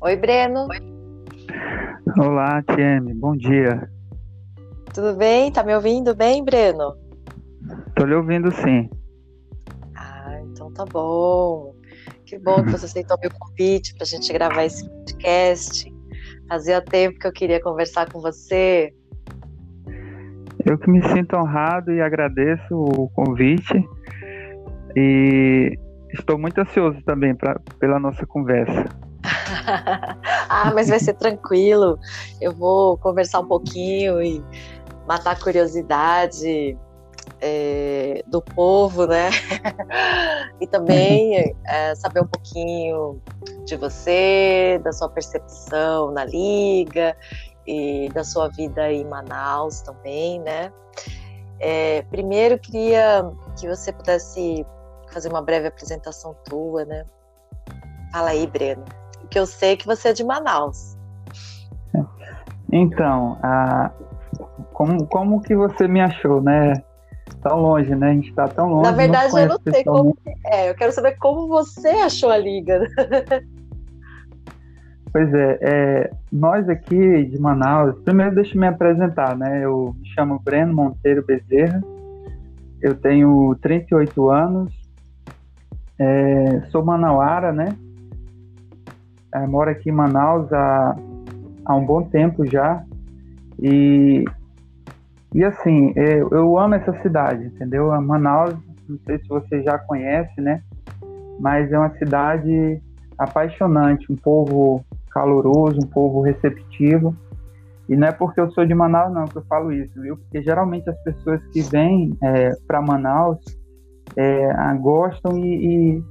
Oi, Breno. Olá, Tieme. Bom dia. Tudo bem? Tá me ouvindo bem, Breno? Tô lhe ouvindo sim. Ah, então tá bom. Que bom que você aceitou meu convite para a gente gravar esse podcast. Fazia tempo que eu queria conversar com você. Eu que me sinto honrado e agradeço o convite. E estou muito ansioso também pra, pela nossa conversa. ah, mas vai ser tranquilo. Eu vou conversar um pouquinho e matar a curiosidade é, do povo, né? e também é, saber um pouquinho de você, da sua percepção na liga e da sua vida em Manaus também, né? É, primeiro queria que você pudesse fazer uma breve apresentação tua, né? Fala aí, Breno. Que eu sei que você é de Manaus. Então, a, como, como que você me achou, né? Tão longe, né? A gente tá tão longe. Na verdade, não eu não sei como. É, eu quero saber como você achou a liga. Pois é, é, nós aqui de Manaus, primeiro deixa eu me apresentar, né? Eu me chamo Breno Monteiro Bezerra, eu tenho 38 anos, é, sou manauara, né? É, moro aqui em Manaus há, há um bom tempo já, e, e assim, eu, é, eu amo essa cidade, entendeu? A Manaus, não sei se você já conhece, né? Mas é uma cidade apaixonante, um povo caloroso, um povo receptivo. E não é porque eu sou de Manaus, não, que eu falo isso, viu? Porque geralmente as pessoas que vêm é, para Manaus é, gostam e, e,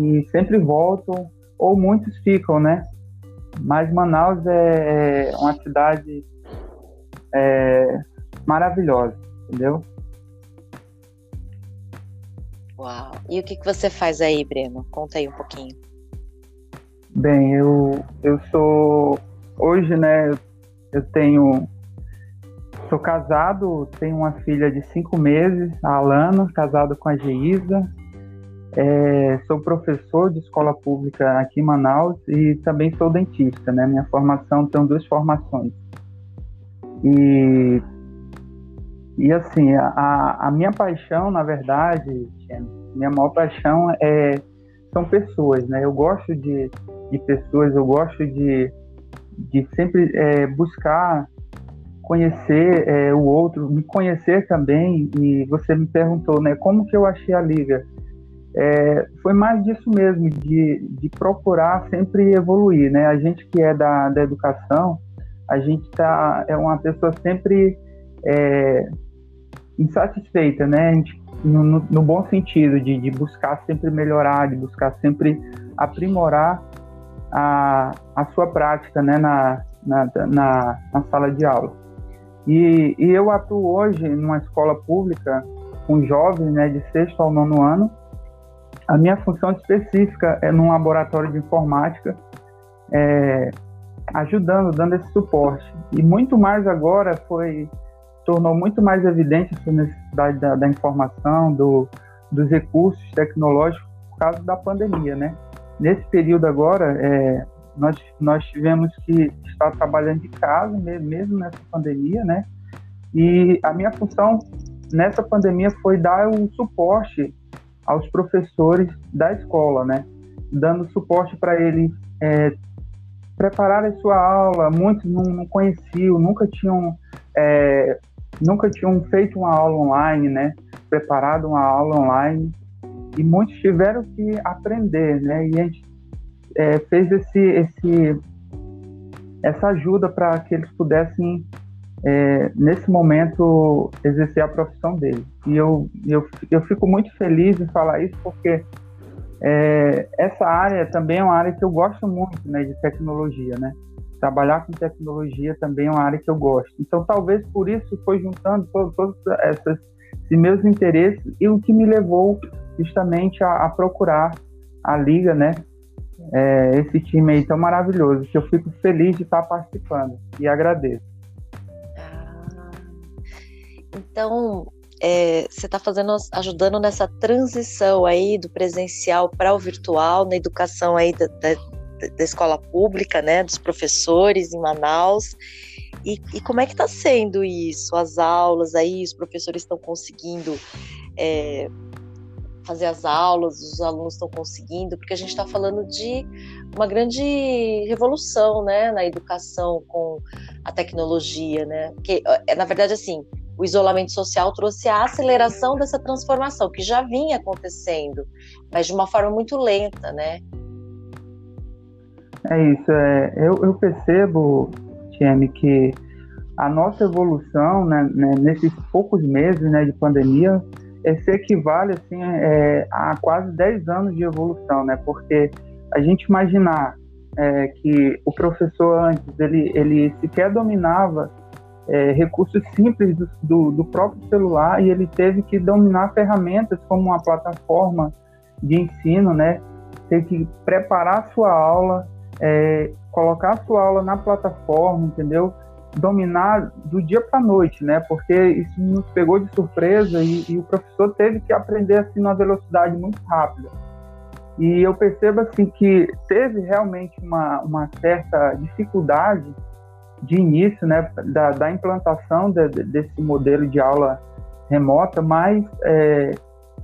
e, sempre voltam, ou muitos ficam, né? Mas Manaus é, é uma cidade é, maravilhosa, entendeu? Uau! E o que, que você faz aí, Breno? Conta aí um pouquinho. Bem, eu, eu sou. Hoje, né, eu tenho. Sou casado, tenho uma filha de cinco meses, a Alana, casado com a Geisa. É, sou professor de escola pública aqui em Manaus e também sou dentista, né? Minha formação, tenho duas formações. E, e assim, a, a minha paixão, na verdade, minha maior paixão é, são pessoas, né? Eu gosto de, de pessoas, eu gosto de, de sempre é, buscar conhecer é, o outro, me conhecer também. E você me perguntou, né, como que eu achei a liga? É, foi mais disso mesmo, de, de procurar sempre evoluir, né? A gente que é da, da educação, a gente tá, é uma pessoa sempre é, insatisfeita, né? No, no, no bom sentido, de, de buscar sempre melhorar, de buscar sempre aprimorar a, a sua prática né, na, na, na, na sala de aula. E, e, eu atuo hoje numa escola pública com jovens né, de sexto ao nono ano. A minha função específica é num laboratório de informática, é, ajudando, dando esse suporte. E muito mais agora foi tornou muito mais evidente essa necessidade da, da informação, do, dos recursos tecnológicos por causa da pandemia, né? Nesse período agora, é, nós, nós tivemos que estar trabalhando de casa, mesmo nessa pandemia, né? E a minha função nessa pandemia foi dar o suporte aos professores da escola, né? Dando suporte para eles é, prepararem a sua aula. Muitos não, não conheciam, nunca tinham, é, nunca tinham feito uma aula online, né? Preparado uma aula online e muitos tiveram que aprender, né? E a gente é, fez esse, esse, essa ajuda para que eles pudessem, é, nesse momento, exercer a profissão deles. E eu, eu, eu fico muito feliz em falar isso porque é, essa área também é uma área que eu gosto muito, né? De tecnologia, né? Trabalhar com tecnologia também é uma área que eu gosto. Então, talvez por isso foi juntando todos, todos esses meus interesses e o que me levou justamente a, a procurar a liga, né? É, esse time aí tão maravilhoso, que eu fico feliz de estar participando e agradeço. Então, é, você está fazendo, ajudando nessa transição aí do presencial para o virtual, na educação aí da, da, da escola pública, né, dos professores em Manaus. E, e como é que está sendo isso? As aulas aí, os professores estão conseguindo é, fazer as aulas, os alunos estão conseguindo, porque a gente está falando de uma grande revolução, né, na educação com a tecnologia, né? Que é na verdade assim, o isolamento social trouxe a aceleração dessa transformação que já vinha acontecendo, mas de uma forma muito lenta, né? É isso. É, eu, eu percebo, Tieme, que a nossa evolução né, né, nesses poucos meses né, de pandemia é, se equivale assim, é, a quase 10 anos de evolução, né? Porque a gente imaginar é, que o professor antes ele, ele sequer dominava é, recursos simples do, do, do, próprio celular e ele teve que dominar ferramentas como uma plataforma de ensino, né? Ter que preparar a sua aula, é, colocar a sua aula na plataforma, entendeu? Dominar do dia para noite, né? Porque isso nos pegou de surpresa e, e o professor teve que aprender assim numa velocidade muito rápida. E eu percebo assim que teve realmente uma, uma certa dificuldade de início, né, da, da implantação de, de, desse modelo de aula remota, mas é,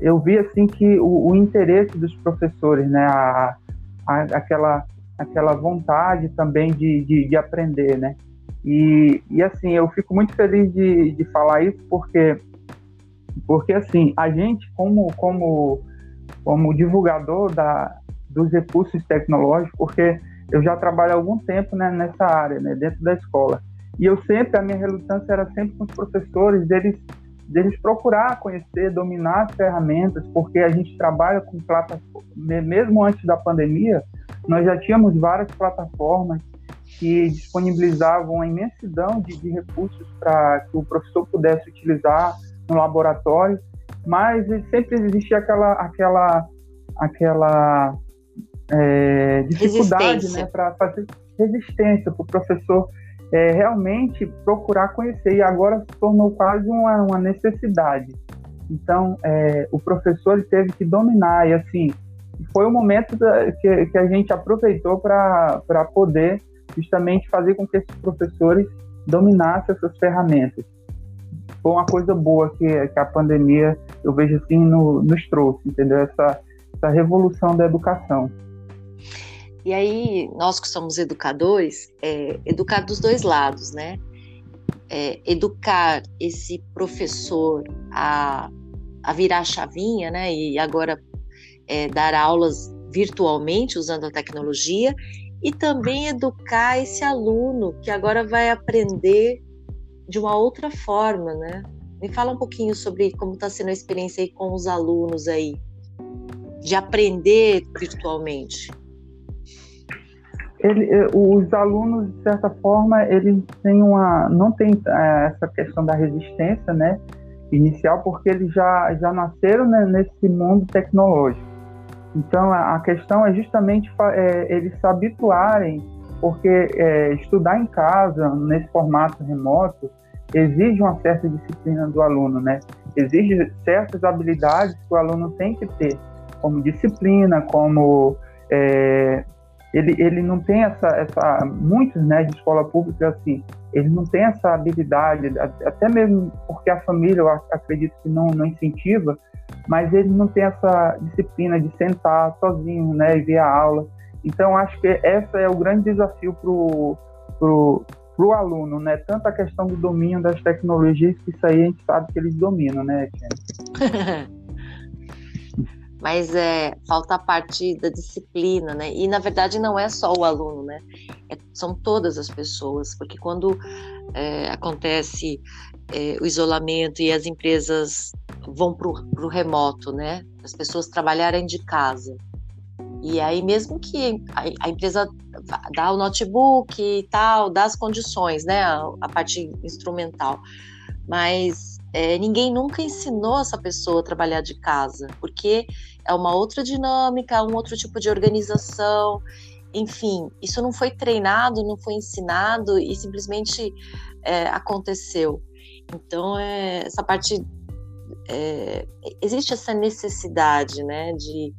eu vi assim que o, o, interesse dos professores, né, a, a, aquela aquela vontade também de, de, de, aprender, né, e, e assim eu fico muito feliz de, de falar isso porque porque assim a gente como como como divulgador da, dos recursos tecnológicos, porque eu já trabalho há algum tempo né, nessa área, né, dentro da escola. E eu sempre, a minha relutância era sempre com os professores, deles, deles procurar conhecer, dominar as ferramentas, porque a gente trabalha com plataformas, mesmo antes da pandemia, nós já tínhamos várias plataformas que disponibilizavam uma imensidão de, de recursos para que o professor pudesse utilizar no laboratório, mas sempre existia aquela, aquela, aquela é, dificuldade né, para fazer resistência para o professor é, realmente procurar conhecer e agora se tornou quase uma, uma necessidade. Então, é, o professor teve que dominar e assim foi o momento da, que, que a gente aproveitou para poder justamente fazer com que esses professores dominassem essas ferramentas. Foi uma coisa boa que, que a pandemia, eu vejo assim, no, nos trouxe, entendeu? Essa, essa revolução da educação. E aí, nós que somos educadores, é, educar dos dois lados, né? É, educar esse professor a, a virar a chavinha, né? E agora é, dar aulas virtualmente usando a tecnologia e também educar esse aluno que agora vai aprender de uma outra forma, né? Me fala um pouquinho sobre como está sendo a experiência aí com os alunos aí, de aprender virtualmente ele, eh, os alunos de certa forma eles têm uma não tem é, essa questão da resistência né inicial porque eles já já nasceram né, nesse mundo tecnológico. Então a, a questão é justamente é, eles se habituarem porque é, estudar em casa nesse formato remoto exige uma certa disciplina do aluno né? Exige certas habilidades que o aluno tem que ter como disciplina como é, ele, ele não tem essa, essa muitos né, de escola pública assim, ele não tem essa habilidade, até mesmo porque a família, eu acredito que não, não incentiva, mas ele não tem essa disciplina de sentar sozinho, né, e ver a aula. Então, acho que esse é o grande desafio para o pro, pro aluno, né, tanto a questão do domínio das tecnologias, que isso aí a gente sabe que eles dominam, né, mas é, falta a parte da disciplina, né? E na verdade não é só o aluno, né? É, são todas as pessoas, porque quando é, acontece é, o isolamento e as empresas vão para o remoto, né? As pessoas trabalharem de casa. E aí, mesmo que a, a empresa dá o notebook e tal, dá as condições, né? A, a parte instrumental. Mas é, ninguém nunca ensinou essa pessoa a trabalhar de casa, porque é uma outra dinâmica, um outro tipo de organização. Enfim, isso não foi treinado, não foi ensinado e simplesmente é, aconteceu. Então, é, essa parte. É, existe essa necessidade né, de,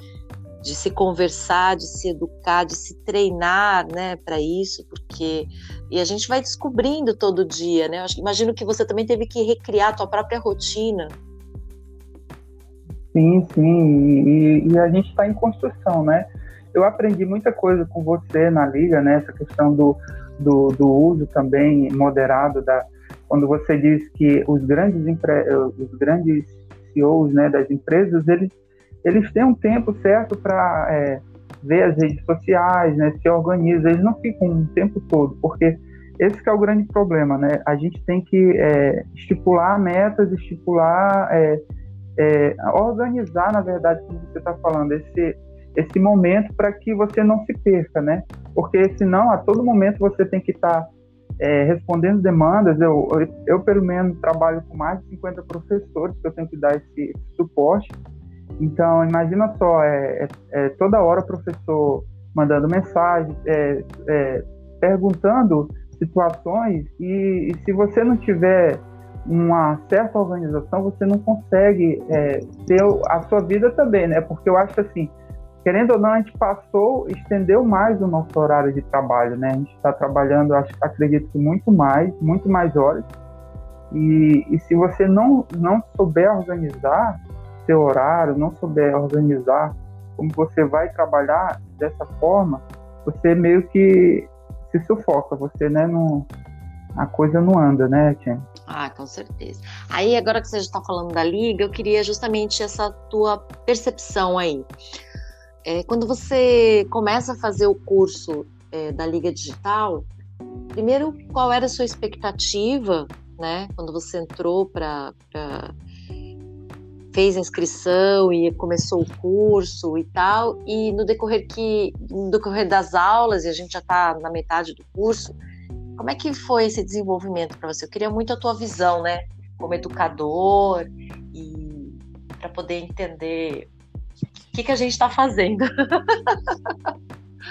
de se conversar, de se educar, de se treinar, né, para isso, porque e a gente vai descobrindo todo dia, né? Imagino que você também teve que recriar a tua própria rotina. Sim, sim, e, e a gente está em construção, né? Eu aprendi muita coisa com você na liga, né? Essa questão do, do, do uso também moderado da quando você diz que os grandes os grandes CEOs, né, das empresas, eles eles têm um tempo certo para é, ver as redes sociais, né, se organizam, eles não ficam um tempo todo, porque esse é o grande problema, né? A gente tem que é, estipular metas, estipular, é, é, organizar, na verdade, como você está falando, esse, esse momento para que você não se perca, né? Porque senão, a todo momento, você tem que estar tá, é, respondendo demandas. Eu, eu, eu, pelo menos, trabalho com mais de 50 professores que eu tenho que dar esse, esse suporte. Então, imagina só, é, é, é, toda hora o professor mandando mensagem, é, é, perguntando situações, e, e, se você não tiver uma certa organização, você não consegue é, ter a sua vida também, né? Porque eu acho assim, querendo ou não, a gente passou, estendeu mais o nosso horário de trabalho, né? A gente está trabalhando, acho, acredito que muito mais, muito mais horas. E, e se você não, não souber organizar, seu horário, não souber organizar como você vai trabalhar dessa forma, você meio que se sufoca, você, né, não, a coisa não anda, né, Tia? Ah, com certeza. Aí, agora que você já está falando da liga, eu queria justamente essa tua percepção aí. É, quando você começa a fazer o curso é, da Liga Digital, primeiro, qual era a sua expectativa, né, quando você entrou para fez inscrição e começou o curso e tal, e no decorrer que no decorrer das aulas, e a gente já está na metade do curso, como é que foi esse desenvolvimento para você? Eu queria muito a tua visão, né, como educador e para poder entender o que, que a gente está fazendo.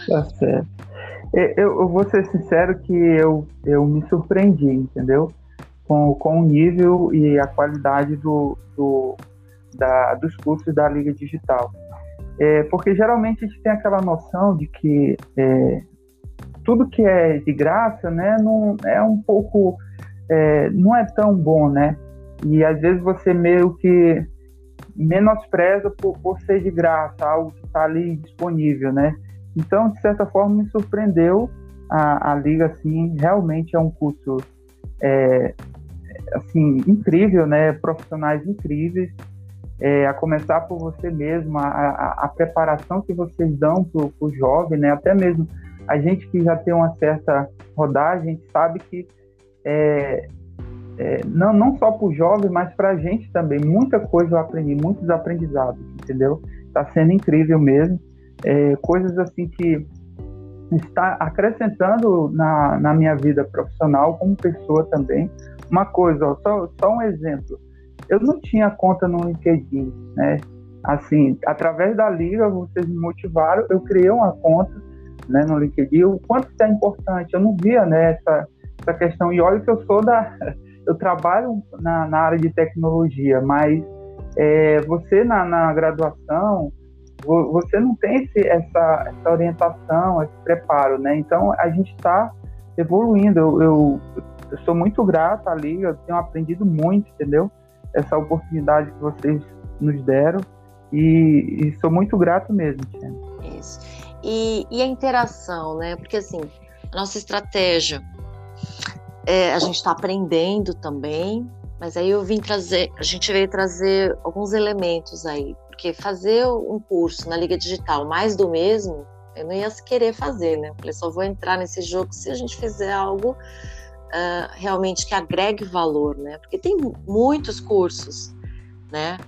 Tá certo. Eu, eu, vou ser sincero que eu, eu me surpreendi, entendeu? Com, com o nível e a qualidade do, do, da, dos cursos da Liga Digital. É, porque geralmente a gente tem aquela noção de que é, tudo que é de graça, né, não é um pouco, é, não é tão bom, né? E às vezes você meio que menospreza por, por ser de graça, algo que está ali disponível, né? Então, de certa forma, me surpreendeu a, a Liga, assim, realmente é um curso, é, assim, incrível, né? Profissionais incríveis, é, a começar por você mesmo, a, a, a preparação que vocês dão para o jovem, né? Até mesmo a gente que já tem uma certa rodagem, sabe que é, é, não, não só para o jovem, mas para a gente também. Muita coisa eu aprendi, muitos aprendizados, entendeu? Está sendo incrível mesmo. É, coisas assim que está acrescentando na, na minha vida profissional como pessoa também. Uma coisa, ó, só, só um exemplo eu não tinha conta no LinkedIn, né? Assim, através da liga, vocês me motivaram, eu criei uma conta né, no LinkedIn. O quanto isso é importante, eu não via né, essa, essa questão. E olha que eu sou da. Eu trabalho na, na área de tecnologia, mas é, você na, na, graduação, você não tem esse, essa, essa orientação, esse preparo, né? Então a gente está evoluindo. Eu, eu, eu, sou muito grato à Liga, eu tenho aprendido muito, entendeu? Essa oportunidade que vocês nos deram e, e sou muito grato mesmo, Tia. Isso. E, e, a interação, né? Porque assim, a nossa estratégia, é, a gente está aprendendo também, mas aí eu vim trazer, a gente veio trazer alguns elementos aí, porque fazer um curso na Liga Digital mais do mesmo, eu não ia querer fazer, né? Eu falei, só vou entrar nesse jogo se a gente fizer algo uh, realmente que agregue valor, né? Porque tem muitos cursos, né?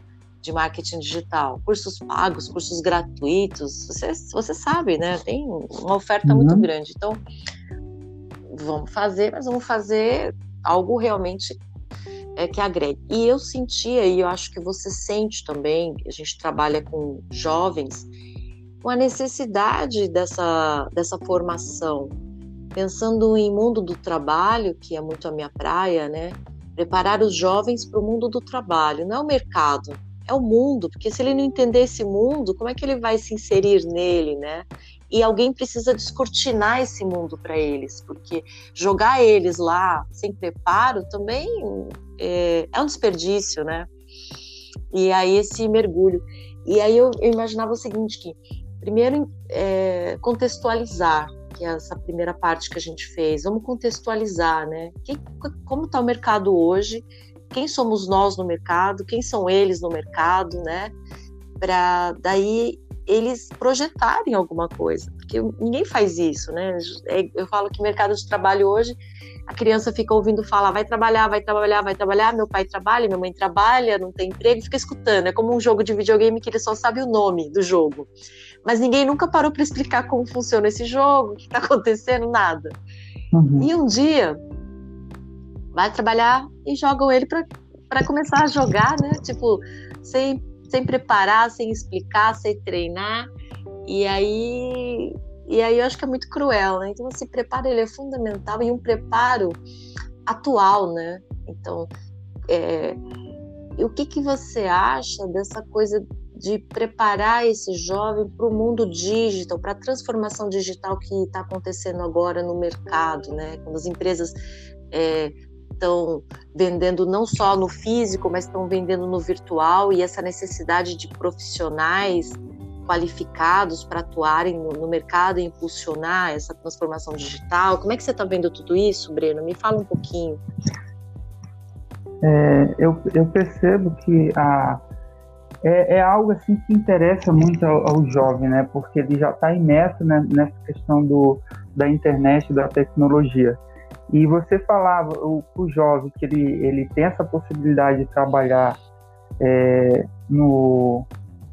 De marketing digital, cursos pagos, cursos gratuitos, você, você sabe, né? Tem uma oferta uhum. muito grande. Então, vamos fazer, mas vamos fazer algo realmente é, que agregue. E eu sentia, e eu acho que você sente também, a gente trabalha com jovens, uma necessidade dessa, dessa formação, pensando em mundo do trabalho, que é muito a minha praia, né? Preparar os jovens para o mundo do trabalho, não é o mercado, é o mundo, porque se ele não entender esse mundo, como é que ele vai se inserir nele, né? E alguém precisa descortinar esse mundo para eles, porque jogar eles lá sem preparo também é, é, um desperdício, né? E aí esse mergulho. E aí eu, eu imaginava o seguinte, que primeiro é, contextualizar, que é essa primeira parte que a gente fez. Vamos contextualizar, né? Que, como está o mercado hoje? Quem somos nós no mercado? Quem são eles no mercado, né? Para daí eles projetarem alguma coisa, porque ninguém faz isso, né? É, eu falo que mercado de trabalho hoje, a criança fica ouvindo falar, vai trabalhar, vai trabalhar, vai trabalhar, meu pai trabalha, minha mãe trabalha, não tem emprego, fica escutando. É como um jogo de videogame que ele só sabe o nome do jogo. Mas ninguém nunca parou para explicar como funciona esse jogo, o que está acontecendo, nada. Uhum. E um dia vai trabalhar e jogam ele para começar a jogar, né? Tipo, sem sem preparar, sem explicar, sem treinar. E aí, e aí eu acho que é muito cruel, né? Então esse preparo ele é fundamental e um preparo atual, né? Então, é, o que que você acha dessa coisa de preparar esse jovem para o mundo digital, para a transformação digital que está acontecendo agora no mercado, né? Quando as empresas é, estão vendendo não só no físico, mas estão vendendo no virtual e essa necessidade de profissionais qualificados para atuarem no, no, mercado e impulsionar essa transformação digital. Como é que você está vendo tudo isso, Breno? Me fala um pouquinho. É, eu, eu, percebo que a, é, é, algo assim que interessa muito ao, ao jovem, né? Porque ele já está imerso né, nessa questão do, da internet, da tecnologia. E você falava o, o jovem que ele, ele tem essa possibilidade de trabalhar é, no,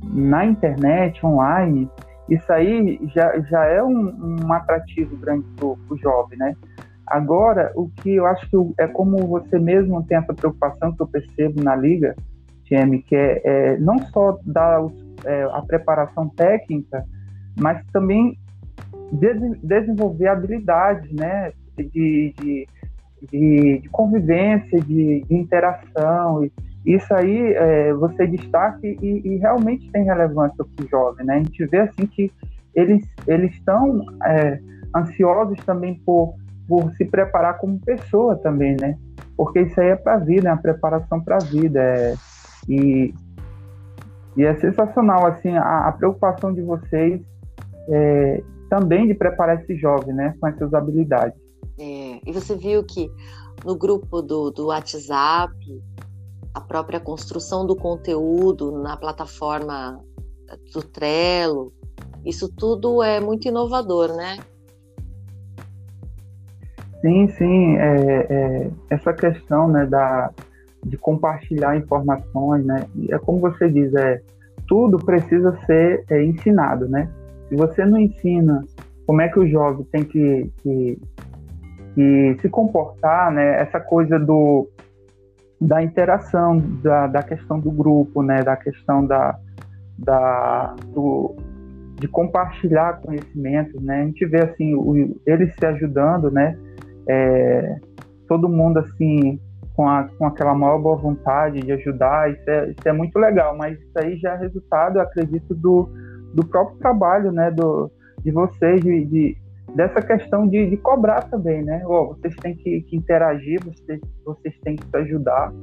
na internet, online, isso aí já, já é um, um atrativo grande para o jovem, né? Agora, o que eu acho que é como você mesmo tem essa preocupação que eu percebo na liga, TM, que é, é não só dar os, é, a preparação técnica, mas também des desenvolver habilidades, né? de, de, de, de convivência, de, de, interação. E isso aí é, você destaca e, e, realmente tem relevância para o jovem. Né? A gente vê assim que eles, eles estão é, ansiosos também por, por se preparar como pessoa também, né? Porque isso aí é para a vida, é uma preparação para a vida. É, e, e é sensacional, assim, a, a preocupação de vocês é, também de preparar esse jovem, né, com essas habilidades. É, e você viu que no grupo do, do WhatsApp, a própria construção do conteúdo na plataforma do Trello, isso tudo é muito inovador, né? Sim, sim. É, é, essa questão né, da, de compartilhar informações, né? É como você diz, é, tudo precisa ser é, ensinado, né? Se você não ensina como é que o jovem tem que, que que se comportar, né, essa coisa do da interação, da, da questão do grupo, né, da questão da, da do, de compartilhar conhecimentos, né, a gente vê assim o, eles se ajudando, né, é, todo mundo assim com, a, com aquela maior boa vontade de ajudar, isso é, isso é muito legal, mas isso aí já é resultado, acredito, do, do próprio trabalho, né, do, de vocês, de, de dessa questão de, de cobrar também, né? Oh, vocês têm que, que, interagir, vocês, vocês têm que se ajudar.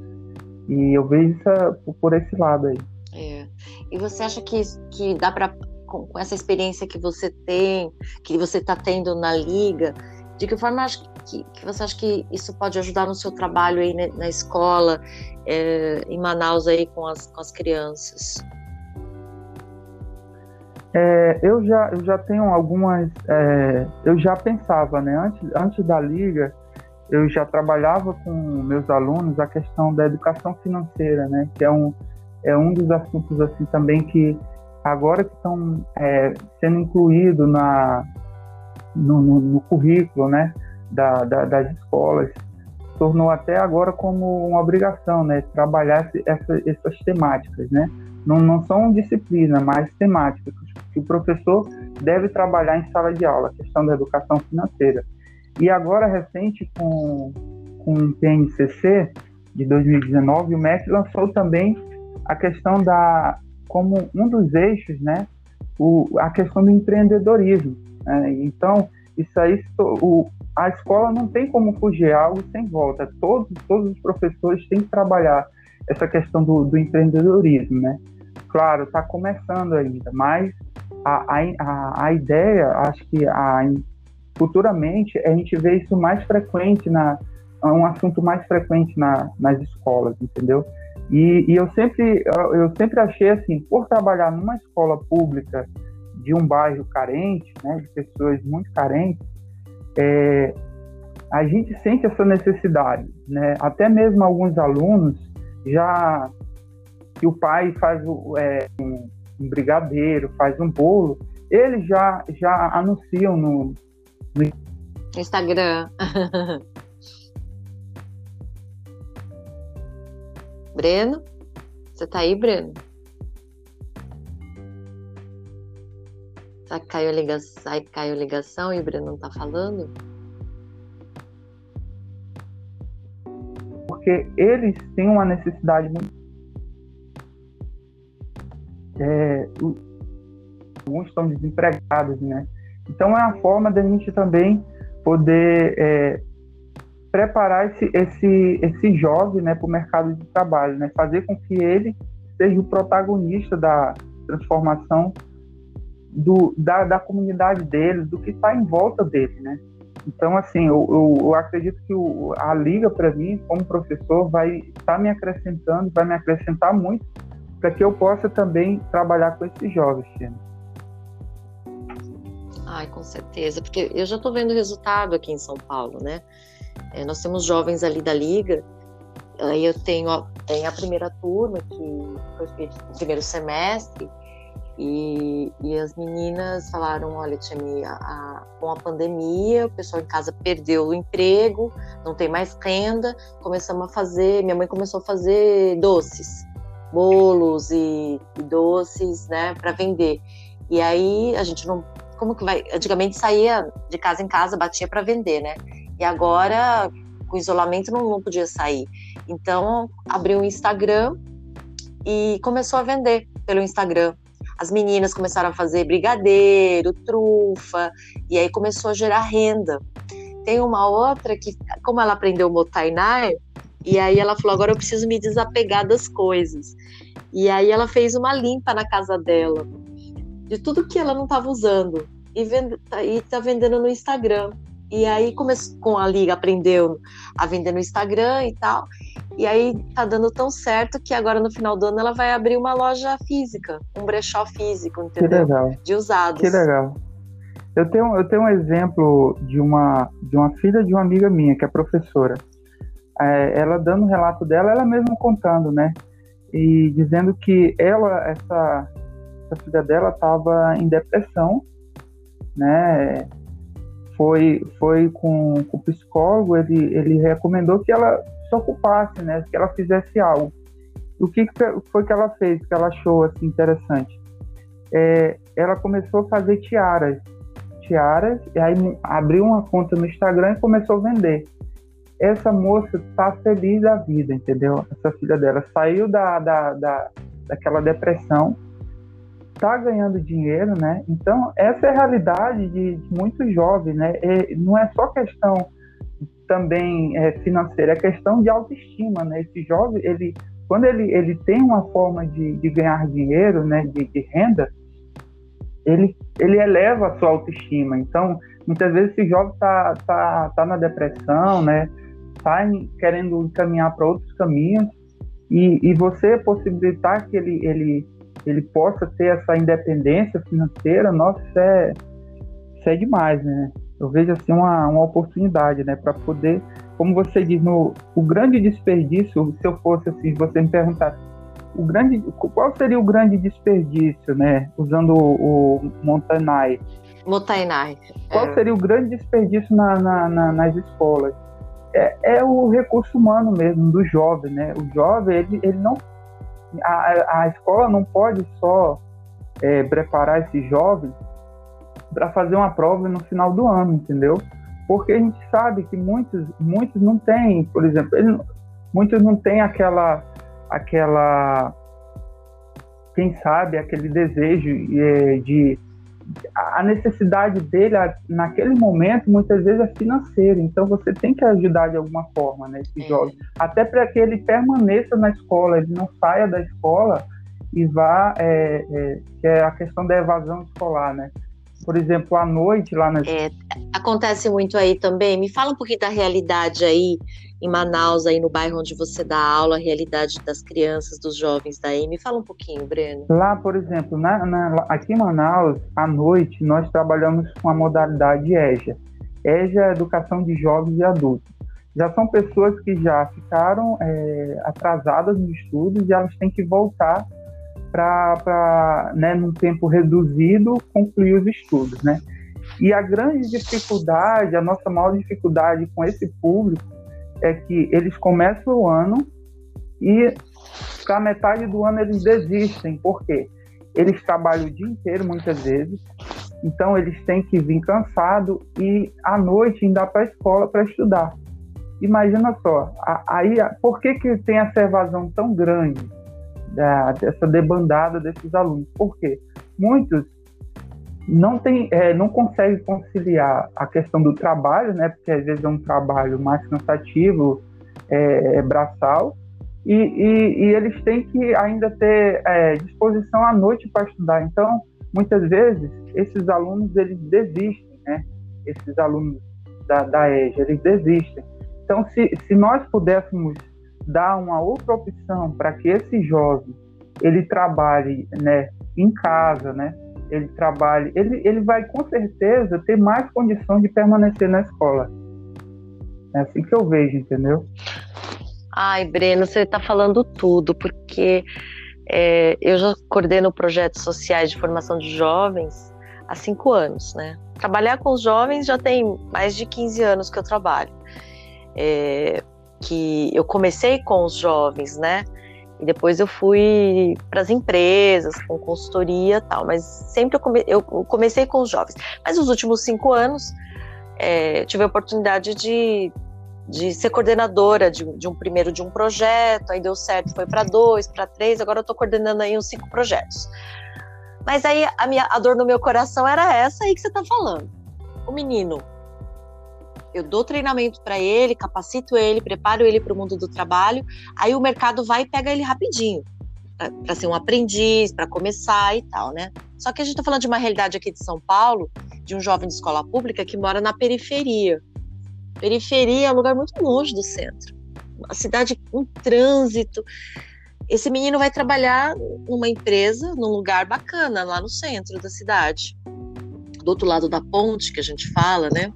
E eu vejo isso por esse lado aí. É. E você acha que, que dá para, com, essa experiência que você tem, que você está tendo na liga, de que forma que, que, você acha que isso pode ajudar no seu trabalho aí na, escola, é, em Manaus aí com as, com as crianças? É, eu, já, eu já tenho algumas. É, eu já pensava, né? Antes, antes da liga, eu já trabalhava com meus alunos a questão da educação financeira, né? Que é um, é um dos assuntos assim também que agora que estão é, sendo incluídos na, no, no, no, currículo, né? Da, da, das escolas tornou até agora como uma obrigação, né? Trabalhar essa, essas temáticas, né? Não, não são disciplina, mas temáticas que o professor deve trabalhar em sala de aula, a questão da educação financeira. E agora, recente, com, com o PNCC de 2019, o MEC lançou também a questão da como um dos eixos, né, o, a questão do empreendedorismo. Né? Então, isso aí, o, a escola não tem como fugir, é algo sem volta. Todos, todos os professores têm que trabalhar essa questão do, do empreendedorismo, né? Claro, está começando ainda, mas a, a, a ideia, acho que a, futuramente a gente vê isso mais frequente na um assunto mais frequente na, nas escolas, entendeu? E, e, eu sempre eu sempre achei assim, por trabalhar numa escola pública de um bairro carente, né, de pessoas muito carentes, é, a gente sente essa necessidade, né? Até mesmo alguns alunos já que o pai faz é, um, um brigadeiro, faz um bolo, eles já já anunciam no, no Instagram. Breno? Você tá aí, Breno? Será que caiu a ligação, caiu a ligação e o Breno não tá falando? Porque eles têm uma necessidade muito. É, alguns estão desempregados, né? Então é a forma da gente também poder é, preparar esse, esse, esse jovem né, para o mercado de trabalho, né? fazer com que ele seja o protagonista da transformação do, da, da comunidade dele, do que está em volta dele. Né? Então, assim, eu, eu, eu acredito que o, a Liga, para mim, como professor, vai estar tá me acrescentando, vai me acrescentar muito para que eu possa também trabalhar com esses jovens, Tina. Ai, com certeza, porque eu já estou vendo resultado aqui em São Paulo, né? É, nós temos jovens ali da Liga, aí eu tenho a, tem a primeira turma, que foi no primeiro semestre, e, e as meninas falaram: olha, Tia a, com a pandemia, o pessoal em casa perdeu o emprego, não tem mais renda, começamos a fazer, minha mãe começou a fazer doces, bolos e, e doces, né, para vender. E aí a gente não. Como que vai? Antigamente saía de casa em casa, batia para vender, né? E agora, com isolamento, não, não podia sair. Então, abriu o Instagram e começou a vender pelo Instagram. As meninas começaram a fazer brigadeiro, trufa, e aí começou a gerar renda. Tem uma outra que, como ela aprendeu Motainai, e aí ela falou: agora eu preciso me desapegar das coisas. E aí ela fez uma limpa na casa dela, de tudo que ela não estava usando, e, vende, e tá vendendo no Instagram. E aí começou com a liga, aprendeu a vender no Instagram e tal. E aí tá dando tão certo que agora no final do ano ela vai abrir uma loja física, um brechó físico, entendeu? Que legal. De usados. Que legal. Eu tenho, eu tenho um exemplo de uma, de uma filha de uma amiga minha, que é professora. É, ela dando o relato dela, ela mesma contando, né? E dizendo que ela, essa, essa filha dela estava em depressão, né? Foi, foi com, com o psicólogo, ele, ele recomendou que ela se ocupasse, né? Que ela fizesse algo. O que foi que ela fez que ela achou assim, interessante? É, ela começou a fazer tiaras. Tiaras, e aí abriu uma conta no Instagram e começou a vender. Essa moça tá feliz da vida, entendeu? Essa filha dela saiu da, da, da, daquela depressão está ganhando dinheiro, né? Então, essa é a realidade de, de muitos jovens, né? E não é só questão também é, financeira, é questão de autoestima, né? Esse jovem, ele, quando ele, ele tem uma forma de, de ganhar dinheiro, né, de, de renda, ele, ele eleva a sua autoestima. Então, muitas vezes esse jovem está tá, tá na depressão, né? Está querendo encaminhar para outros caminhos e, e você possibilitar que ele, ele ele possa ter essa independência financeira, nossa, isso é, isso é demais, né? Eu vejo assim uma, uma oportunidade, né, para poder, como você diz, no, o grande desperdício, se eu fosse assim, você me perguntasse, o grande, qual seria o grande desperdício, né, usando o, o Montanai? Montanai. Qual é. seria o grande desperdício na, na, na, nas escolas? É, é, o recurso humano mesmo, do jovem, né? O jovem, ele, ele não a, a escola não pode só é, preparar esses jovens para fazer uma prova no final do ano, entendeu? Porque a gente sabe que muitos, muitos não têm, por exemplo, muitos não têm aquela, aquela quem sabe, aquele desejo é, de a necessidade dele naquele momento muitas vezes é financeira, então você tem que ajudar de alguma forma, né, esse é. jovem, até para que ele permaneça na escola, ele não saia da escola e vá, é, é, que é a questão da evasão escolar, né? Por exemplo, à noite lá na é, acontece muito aí também. Me fala um pouquinho da realidade aí em Manaus, aí no bairro onde você dá aula, a realidade das crianças, dos jovens daí. Me fala um pouquinho, Breno. Lá, por exemplo, na, na, aqui em Manaus, à noite, nós trabalhamos com a modalidade EJA. EJA é Educação de Jovens e Adultos. Já são pessoas que já ficaram é, atrasadas nos estudos e elas têm que voltar para, né, num tempo reduzido, concluir os estudos, né? E a grande dificuldade, a nossa maior dificuldade com esse público é que eles começam o ano e para metade do ano eles desistem, por quê? Eles trabalham o dia inteiro muitas vezes, então eles têm que vir cansado e à noite ainda para a escola para estudar. Imagina só, aí por que, que tem essa evasão tão grande dessa debandada desses alunos? Por quê? Muitos não tem, é, não consegue conciliar a questão do trabalho, né? Porque às vezes é um trabalho mais cansativo, é, é braçal, e, e, e, eles têm que ainda ter é, disposição à noite para estudar. Então, muitas vezes esses alunos eles desistem, né? Esses alunos da, da EJA, eles desistem. Então, se, se nós pudéssemos dar uma outra opção para que esse jovem ele trabalhe, né, em casa, né? Ele trabalhe, ele, ele vai com certeza ter mais condição de permanecer na escola. É assim que eu vejo, entendeu? Ai, Breno, você está falando tudo, porque é, eu já coordeno projetos sociais de formação de jovens há cinco anos, né? Trabalhar com os jovens já tem mais de 15 anos que eu trabalho. É, que eu comecei com os jovens, né? E depois eu fui para as empresas, com consultoria tal. Mas sempre eu, come, eu, comecei com os jovens. Mas nos últimos cinco anos, é, tive a oportunidade de, de ser coordenadora de, de, um primeiro de um projeto. Aí deu certo, foi para dois, para três. Agora eu estou coordenando aí uns cinco projetos. Mas aí a, minha, a dor no meu coração era essa aí que você está falando. O menino eu dou treinamento para ele, capacito ele, preparo ele para o mundo do trabalho, aí o mercado vai e pega ele rapidinho para ser um aprendiz, para começar e tal, né? Só que a gente está falando de uma realidade aqui de São Paulo, de um jovem de escola pública que mora na periferia. Periferia é um lugar muito longe do centro, uma cidade com trânsito. Esse menino vai trabalhar numa empresa, num lugar bacana, lá no centro da cidade, do outro lado da ponte que a gente fala, né?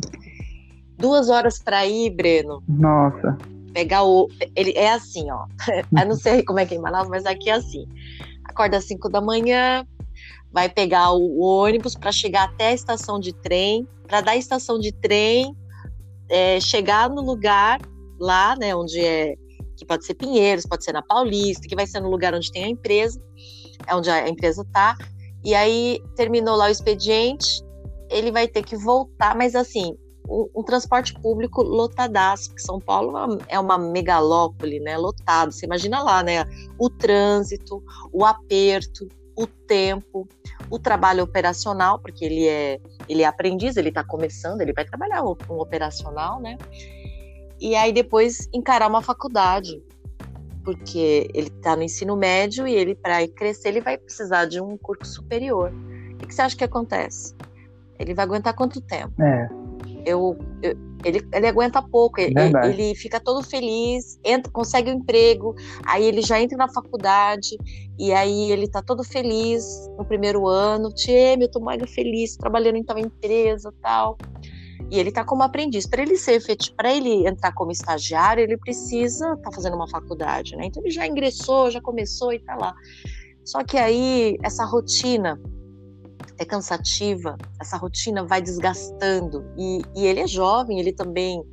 Duas horas para ir, Breno. Nossa. Pegar o. Ele é assim, ó. Eu não sei como é que é em Manaus, mas aqui é assim. Acorda às 5 da manhã, vai pegar o ônibus para chegar até a estação de trem, para dar a estação de trem, é, chegar no lugar lá, né, onde é que pode ser Pinheiros, pode ser na Paulista, que vai ser no lugar onde tem a empresa, é onde a empresa tá. E aí terminou lá o expediente, ele vai ter que voltar, mas assim, um, um, transporte público lotadaço, porque São Paulo é uma megalópole, né, lotado. Você imagina lá, né, o trânsito, o aperto, o tempo, o trabalho operacional, porque ele é ele é aprendiz, ele está começando, ele vai trabalhar um operacional, né? E aí depois encarar uma faculdade, porque ele está no ensino médio e ele para crescer ele vai precisar de um curso superior. O que você acha que acontece? Ele vai aguentar quanto tempo? É eu, eu ele, ele aguenta pouco, ele, ele, fica todo feliz, entra, consegue um emprego, aí ele já entra na faculdade, e aí ele tá todo feliz no primeiro ano, Tchê, eu tô mega feliz, trabalhando em tal empresa tal. E ele tá como aprendiz. Para ele ser para ele entrar como estagiário, ele precisa estar tá fazendo uma faculdade, né? Então ele já ingressou, já começou e tá lá. Só que aí essa rotina é cansativa, essa rotina vai desgastando. E, e ele é jovem, ele também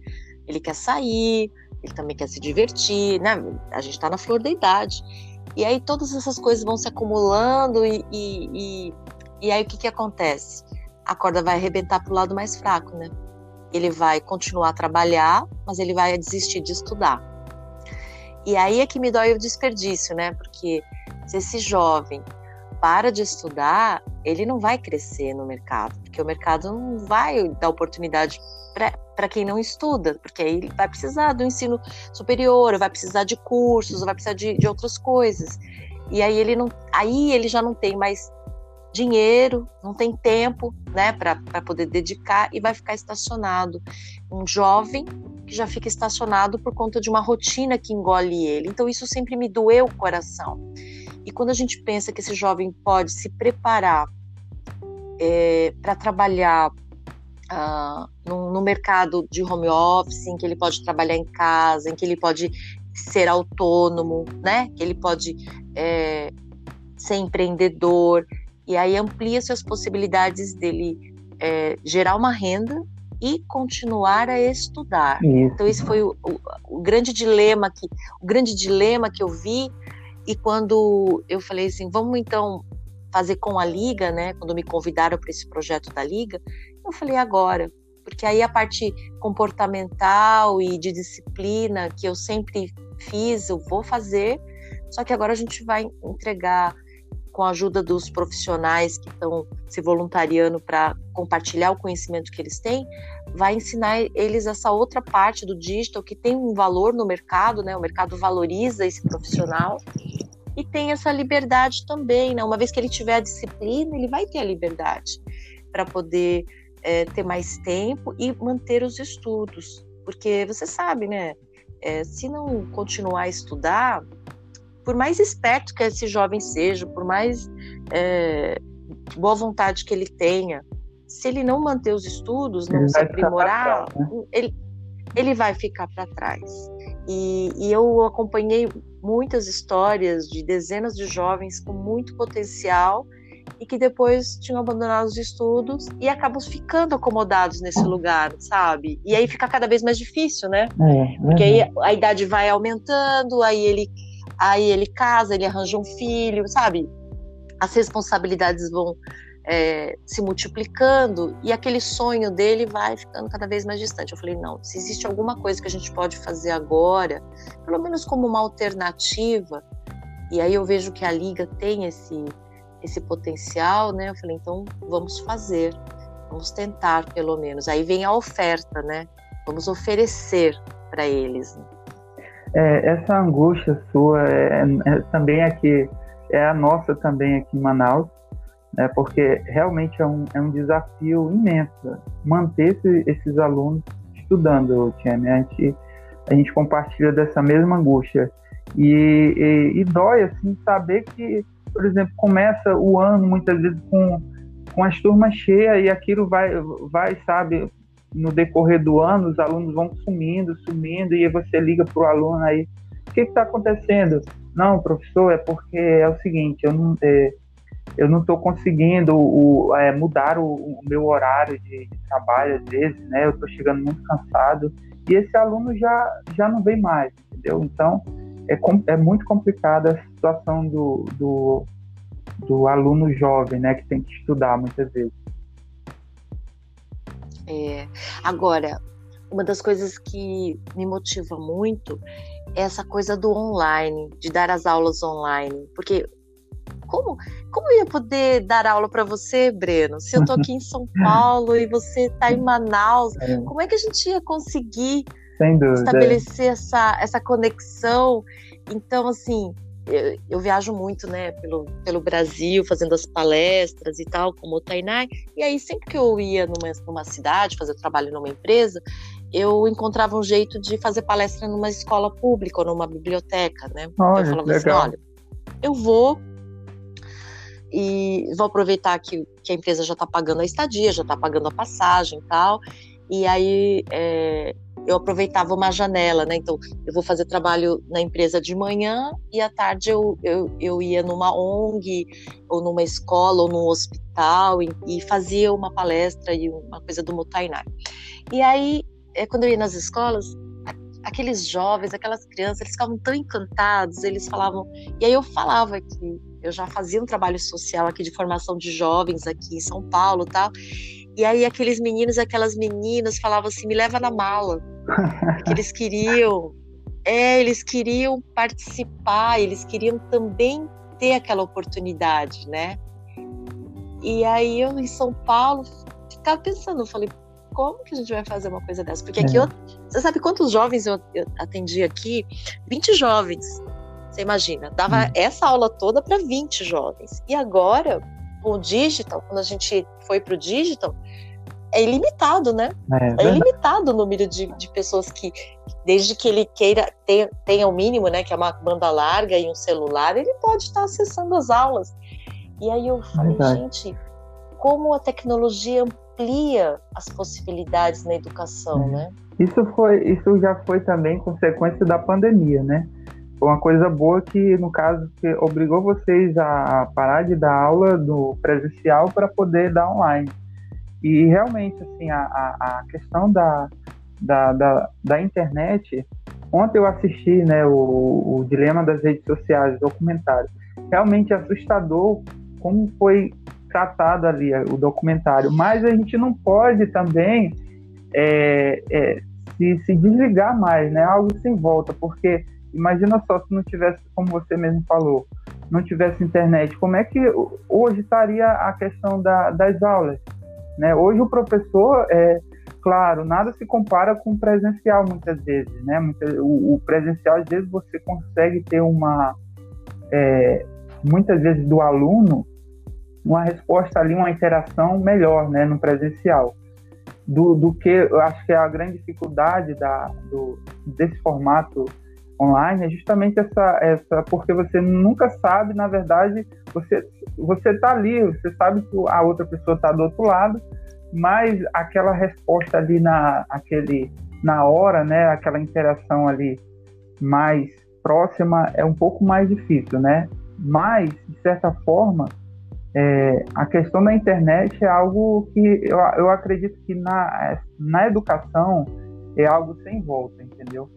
ele quer sair, ele também quer se divertir, né? A gente está na flor da idade. E aí todas essas coisas vão se acumulando e, e, e, e aí o que, que acontece? A corda vai arrebentar para o lado mais fraco, né? Ele vai continuar a trabalhar, mas ele vai desistir de estudar. E aí é que me dói o desperdício, né? Porque se esse jovem para de estudar, ele não vai crescer no mercado, porque o mercado não vai dar oportunidade para quem não estuda, porque aí ele vai precisar do ensino superior, vai precisar de cursos, vai precisar de, de outras coisas. E aí ele não, aí ele já não tem mais dinheiro, não tem tempo, né, para poder dedicar e vai ficar estacionado. Um jovem que já fica estacionado por conta de uma rotina que engole ele. Então isso sempre me doeu o coração. E quando a gente pensa que esse jovem pode se preparar é, para trabalhar uh, no, no, mercado de home office, em que ele pode trabalhar em casa, em que ele pode ser autônomo, né? Que ele pode é, ser empreendedor e aí amplia suas possibilidades dele é, gerar uma renda e continuar a estudar. Isso. Então esse foi o, o, o, grande dilema que o grande dilema que eu vi e quando eu falei assim, vamos então fazer com a liga, né? Quando me convidaram para esse projeto da liga, eu falei agora, porque aí a parte comportamental e de disciplina que eu sempre fiz, eu vou fazer. Só que agora a gente vai entregar com a ajuda dos profissionais que estão se voluntariando para compartilhar o conhecimento que eles têm, vai ensinar eles essa outra parte do digital que tem um valor no mercado, né? O mercado valoriza esse profissional e tem essa liberdade também, né? Uma vez que ele tiver a disciplina, ele vai ter a liberdade para poder é, ter mais tempo e manter os estudos, porque você sabe, né? É, se não continuar a estudar, por mais esperto que esse jovem seja, por mais é, boa vontade que ele tenha, se ele não manter os estudos, não ele se aprimorar, trás, né? ele, ele vai ficar para trás. E, e, eu acompanhei muitas histórias de dezenas de jovens com muito potencial e que depois tinham abandonado os estudos e acabam ficando acomodados nesse lugar, sabe? E aí fica cada vez mais difícil, né? É, Porque aí a idade vai aumentando, aí ele aí ele casa, ele arranja um filho, sabe? As responsabilidades vão é, se multiplicando e aquele sonho dele vai ficando cada vez mais distante. Eu falei, não, se existe alguma coisa que a gente pode fazer agora, pelo menos como uma alternativa, e aí eu vejo que a liga tem esse esse potencial, né? Eu falei, então vamos fazer, vamos tentar pelo menos. Aí vem a oferta, né? Vamos oferecer para eles. Né? É, essa angústia sua é, é, também aqui, é a nossa também aqui em Manaus, né, porque realmente é um, é um desafio imenso manter esse, esses alunos estudando, Tiane. A gente, a gente compartilha dessa mesma angústia. E, e, e, dói, assim, saber que, por exemplo, começa o ano muitas vezes com, com as turmas cheias e aquilo vai, vai sabe, no decorrer do ano, os alunos vão sumindo, sumindo, e você liga para o aluno aí, o que está acontecendo? Não, professor, é porque é o seguinte, eu não é, eu não estou conseguindo o, é, mudar o, o, meu horário de, de, trabalho às vezes, né? Eu estou chegando muito cansado e esse aluno já já não vem mais, entendeu? Então é, é muito complicada a situação do, do, do aluno jovem, né? Que tem que estudar muitas vezes. É, agora, uma das coisas que me motiva muito é essa coisa do online, de dar as aulas online, porque como, como eu ia poder dar aula para você, Breno, se eu estou aqui em São Paulo e você está em Manaus? É. Como é que a gente ia conseguir estabelecer essa, essa conexão? Então, assim, eu, eu, viajo muito, né, pelo, pelo Brasil, fazendo as palestras e tal, como o Tainai, e aí sempre que eu ia numa, numa cidade, fazer trabalho numa empresa, eu encontrava um jeito de fazer palestra numa escola pública ou numa biblioteca, né? Olha, eu falava assim, legal. assim, olha, eu vou e vou aproveitar que, que a empresa já está pagando a estadia, já está pagando a passagem e tal, e aí é, eu aproveitava uma janela, né? Então, eu vou fazer trabalho na empresa de manhã e à tarde eu, eu, eu ia numa ONG, ou numa escola, ou num hospital, e, e fazia uma palestra e uma coisa do Mutainai. E aí, é, quando eu ia nas escolas, aqueles jovens, aquelas crianças, eles ficavam tão encantados, eles falavam. E aí eu falava que eu já fazia um trabalho social aqui de formação de jovens aqui em São Paulo, tal. E aí aqueles meninos, aquelas meninas falavam assim: "Me leva na mala" que eles queriam, é, eles queriam participar, eles queriam também ter aquela oportunidade, né? E aí eu em São Paulo ficava pensando, eu falei, como que a gente vai fazer uma coisa dessa? Porque aqui é. eu, você sabe quantos jovens eu, eu, atendi aqui? 20 jovens. Você imagina, dava hum. essa aula toda para 20 jovens. E agora, com o digital, quando a gente foi para o digital, é ilimitado, né? É, é ilimitado o número de, de pessoas que, desde que ele queira, tenha, tenha o mínimo, né? Que é uma banda larga e um celular, ele pode estar acessando as aulas. E aí eu falei, Verdade. gente, como a tecnologia amplia as possibilidades na educação, é. né? Isso foi, isso já foi também consequência da pandemia, né? Uma coisa boa que, no caso, que obrigou vocês a parar de dar aula do presencial para poder dar online. E realmente, assim, a, a, questão da, da, da, da, internet, ontem eu assisti né, o, o Dilema das Redes Sociais, documentário. Realmente assustador como foi tratado ali o documentário. Mas a gente não pode também é, é, se, se desligar mais, né? Algo sem volta, porque imagina só se não tivesse, como você mesmo falou, não tivesse internet, como é que hoje estaria a questão da, das aulas? Né? Hoje o professor, é, claro, nada se compara com o presencial muitas vezes, né? O, o presencial às vezes você consegue ter uma, é, muitas vezes do aluno, uma resposta ali, uma interação melhor, né, no presencial. Do, do que eu acho que é a grande dificuldade da, do, desse formato online é justamente essa, essa porque você nunca sabe, na verdade, você você está ali, você sabe que a outra pessoa está do outro lado, mas aquela resposta ali na aquele na hora, né, aquela interação ali mais próxima é um pouco mais difícil, né? Mas de certa forma é, a questão da internet é algo que eu, eu acredito que na, na educação é algo sem volta, entendeu?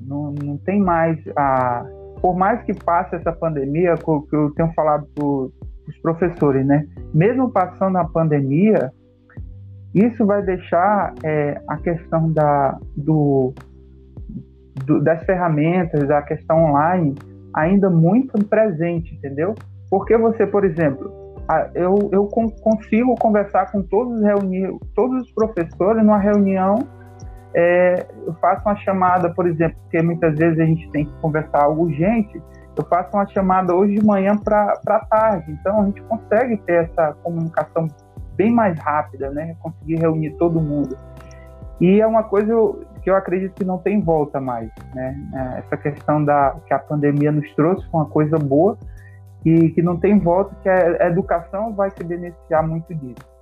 Não, não tem mais a. Por mais que passe essa pandemia, que eu tenho falado para os professores, né? Mesmo passando a pandemia, isso vai deixar é, a questão da, do, do, das ferramentas, da questão online, ainda muito presente, entendeu? Porque você, por exemplo, eu, eu consigo conversar com todos, reuni todos os professores numa reunião é, eu faço uma chamada, por exemplo, porque muitas vezes a gente tem que conversar algo urgente, eu faço uma chamada hoje de manhã para tarde. Então a gente consegue ter essa comunicação bem mais rápida, né? Conseguir reunir todo mundo. E é uma coisa que eu acredito que não tem volta mais, né? É, essa questão da que a pandemia nos trouxe foi uma coisa boa e que não tem volta, que a educação vai se beneficiar muito disso.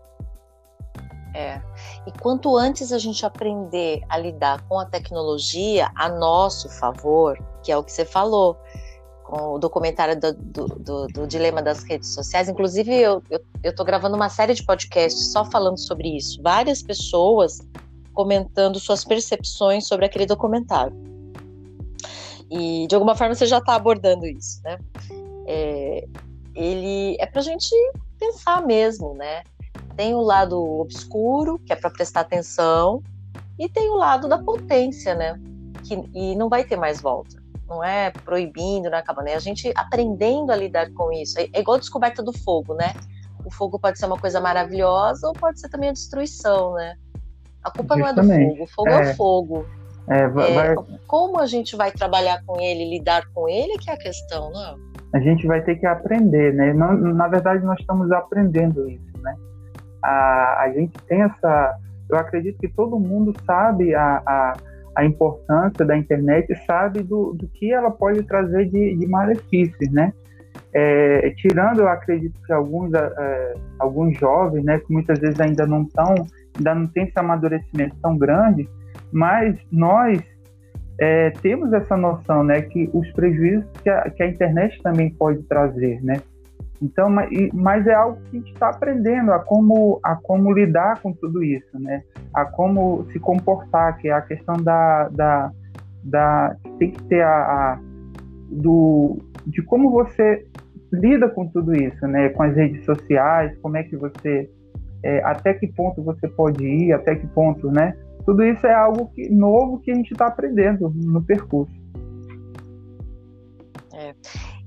É. E quanto antes a gente aprender a lidar com a tecnologia a nosso favor, que é o que você falou, com o documentário do, do, do, do Dilema das Redes Sociais, inclusive eu estou gravando uma série de podcasts só falando sobre isso. Várias pessoas comentando suas percepções sobre aquele documentário. E de alguma forma você já está abordando isso, né? É, ele é para a gente pensar mesmo, né? Tem o lado obscuro, que é para prestar atenção, e tem o lado da potência, né? Que, e não vai ter mais volta. Não é proibindo, não acaba, né? A gente aprendendo a lidar com isso. É, é igual a descoberta do fogo, né? O fogo pode ser uma coisa maravilhosa ou pode ser também a destruição, né? A culpa Justamente. não é do fogo, o fogo é, é o fogo. É, vai... é, como a gente vai trabalhar com ele, lidar com ele, que é a questão, não? A gente vai ter que aprender, né? Na, na verdade, nós estamos aprendendo isso a, a gente tem essa. Eu acredito que todo mundo sabe a, a, a importância da internet sabe do, do que ela pode trazer de, de malefícios, né? É, tirando, eu acredito que alguns, é, alguns jovens, né, que muitas vezes ainda não estão, ainda não tem esse amadurecimento tão grande, mas nós é, temos essa noção, né, que os prejuízos que a, que a internet também pode trazer, né? Então, mas é algo que a gente está aprendendo a como, a como lidar com tudo isso, né? A como se comportar, que é a questão da, da, da tem que ter a, a do de como você lida com tudo isso, né? Com as redes sociais, como é que você, é, até que ponto você pode ir, até que ponto, né? Tudo isso é algo que, novo que a gente está aprendendo no percurso. É.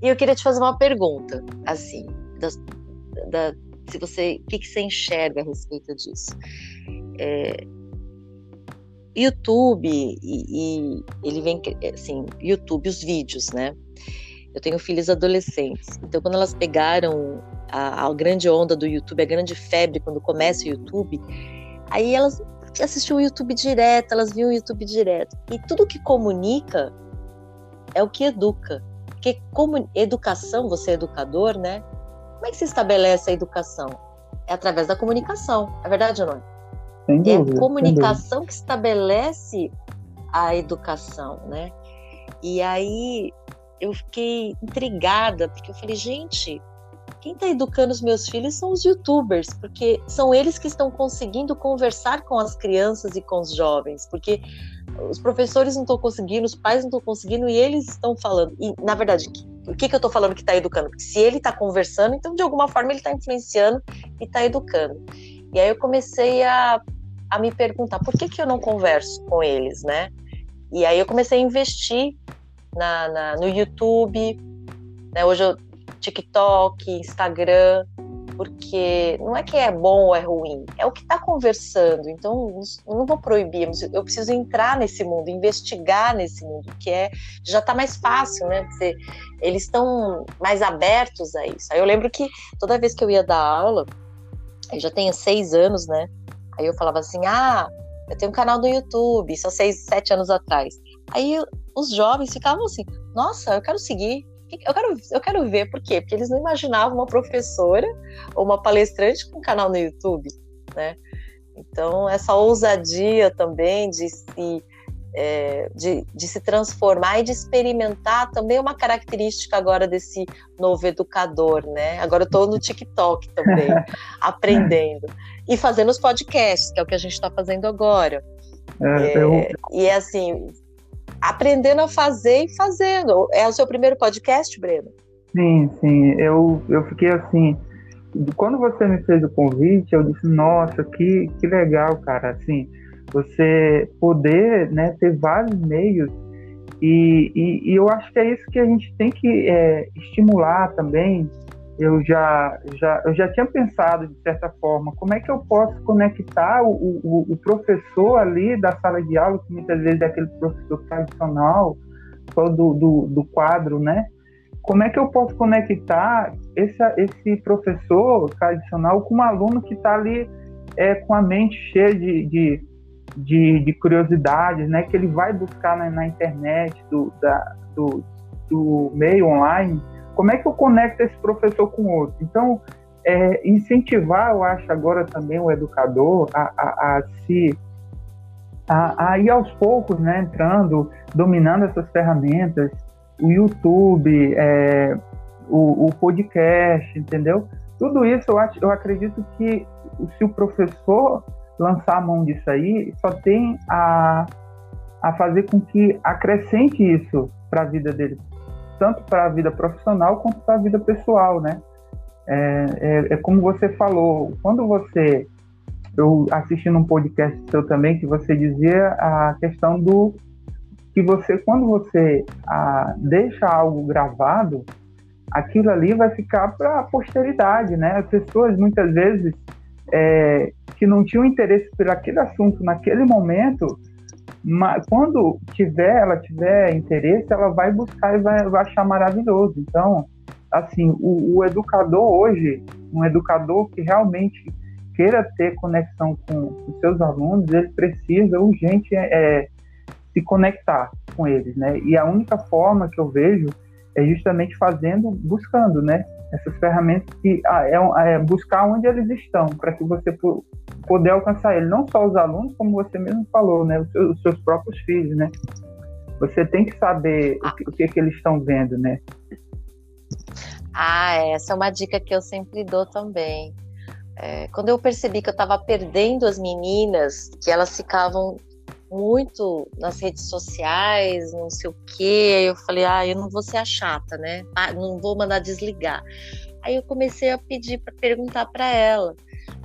E eu queria te fazer uma pergunta, assim, da, da, se você, o que, que, você enxerga a respeito disso? É, YouTube e, e, ele vem assim, YouTube, os vídeos, né? Eu tenho filhos adolescentes, então quando elas pegaram a, a grande onda do YouTube, a grande febre quando começa o YouTube, aí elas assistiam o YouTube direto, elas viam o YouTube direto. E tudo que comunica é o que educa. Porque como educação, você é educador, né? Como é que se estabelece a educação? É através da comunicação, é verdade ou não? Sem dúvida, é a comunicação que estabelece a educação, né? E aí eu fiquei intrigada, porque eu falei, gente, quem está educando os meus filhos são os youtubers, porque são eles que estão conseguindo conversar com as crianças e com os jovens, porque os professores não estão conseguindo, os pais não estão conseguindo e eles estão falando. E, na verdade, o que, que eu estou falando que está educando? Porque se ele está conversando, então de alguma forma ele está influenciando e está educando. E aí eu comecei a, a me perguntar por que, que eu não converso com eles, né? E aí eu comecei a investir na, na no YouTube. Né? Hoje eu TikTok, Instagram, porque não é que é bom ou é ruim, é o que está conversando. Então, não vou proibir, mas eu preciso entrar nesse mundo, investigar nesse mundo, que é já está mais fácil, né? Porque eles estão mais abertos a isso. Aí eu lembro que toda vez que eu ia dar aula, eu já tenho seis anos, né? Aí eu falava assim: ah, eu tenho um canal do YouTube, há seis, sete anos atrás. Aí os jovens ficavam assim: nossa, eu quero seguir, eu quero, eu quero ver por quê? Porque eles não imaginavam uma professora ou uma palestrante com um canal no YouTube, né? Então, essa ousadia também de se, é, de, de se transformar e de experimentar também é uma característica agora desse novo educador, né? Agora eu estou no TikTok também, aprendendo. E fazendo os podcasts, que é o que a gente está fazendo agora. É, é, eu... E é assim, aprendendo a fazer e fazendo. É o seu primeiro podcast, Breno? Sim, sim. Eu, eu fiquei assim. Quando você me fez o convite, eu disse, nossa, que, que legal, cara. Assim, você poder né, ter vários meios. E, e, e eu acho que é isso que a gente tem que é, estimular também eu já, já, eu já tinha pensado, de certa forma, como é que eu posso conectar o, o, o, professor ali da sala de aula, que muitas vezes é aquele professor tradicional, só do, do, do quadro, né? Como é que eu posso conectar esse, esse professor tradicional com um aluno que está ali é, com a mente cheia de, de, de, de, curiosidades, né? Que ele vai buscar na, na internet, do, da, do, do meio online, como é que eu conecto esse professor com outro? Então, é, incentivar, eu acho, agora também o educador a, a, a se a, a, ir aos poucos, né, entrando, dominando essas ferramentas, o YouTube, é, o, o, podcast, entendeu? Tudo isso eu, acho, eu acredito que se o professor lançar a mão disso aí, só tem a, a fazer com que acrescente isso para a vida dele, tanto para a vida profissional quanto para a vida pessoal, né? É, é, é, como você falou, quando você, eu assisti num podcast seu também que você dizia a questão do que você, quando você a, deixa algo gravado, aquilo ali vai ficar para a posteridade, né? As pessoas muitas vezes é, que não tinham interesse por aquele assunto naquele momento mas quando tiver, ela tiver interesse, ela vai buscar e vai, vai achar maravilhoso. Então, assim, o, o, educador hoje, um educador que realmente queira ter conexão com os seus alunos, ele precisa urgente é, se conectar com eles, né? E a única forma que eu vejo é justamente fazendo, buscando, né? Essas ferramentas que ah, é, é, buscar onde eles estão, para que você poder alcançar ele, não só os alunos, como você mesmo falou, né, os os seus próprios filhos, né? Você tem que saber o que, o que, que eles estão vendo, né? Ah, essa é uma dica que eu sempre dou também. É, quando eu percebi que eu estava perdendo as meninas, que elas ficavam muito nas redes sociais, não sei o quê, eu falei, ah, eu não vou ser a chata, né? Ah, não vou mandar desligar. Aí eu comecei a pedir para perguntar para ela.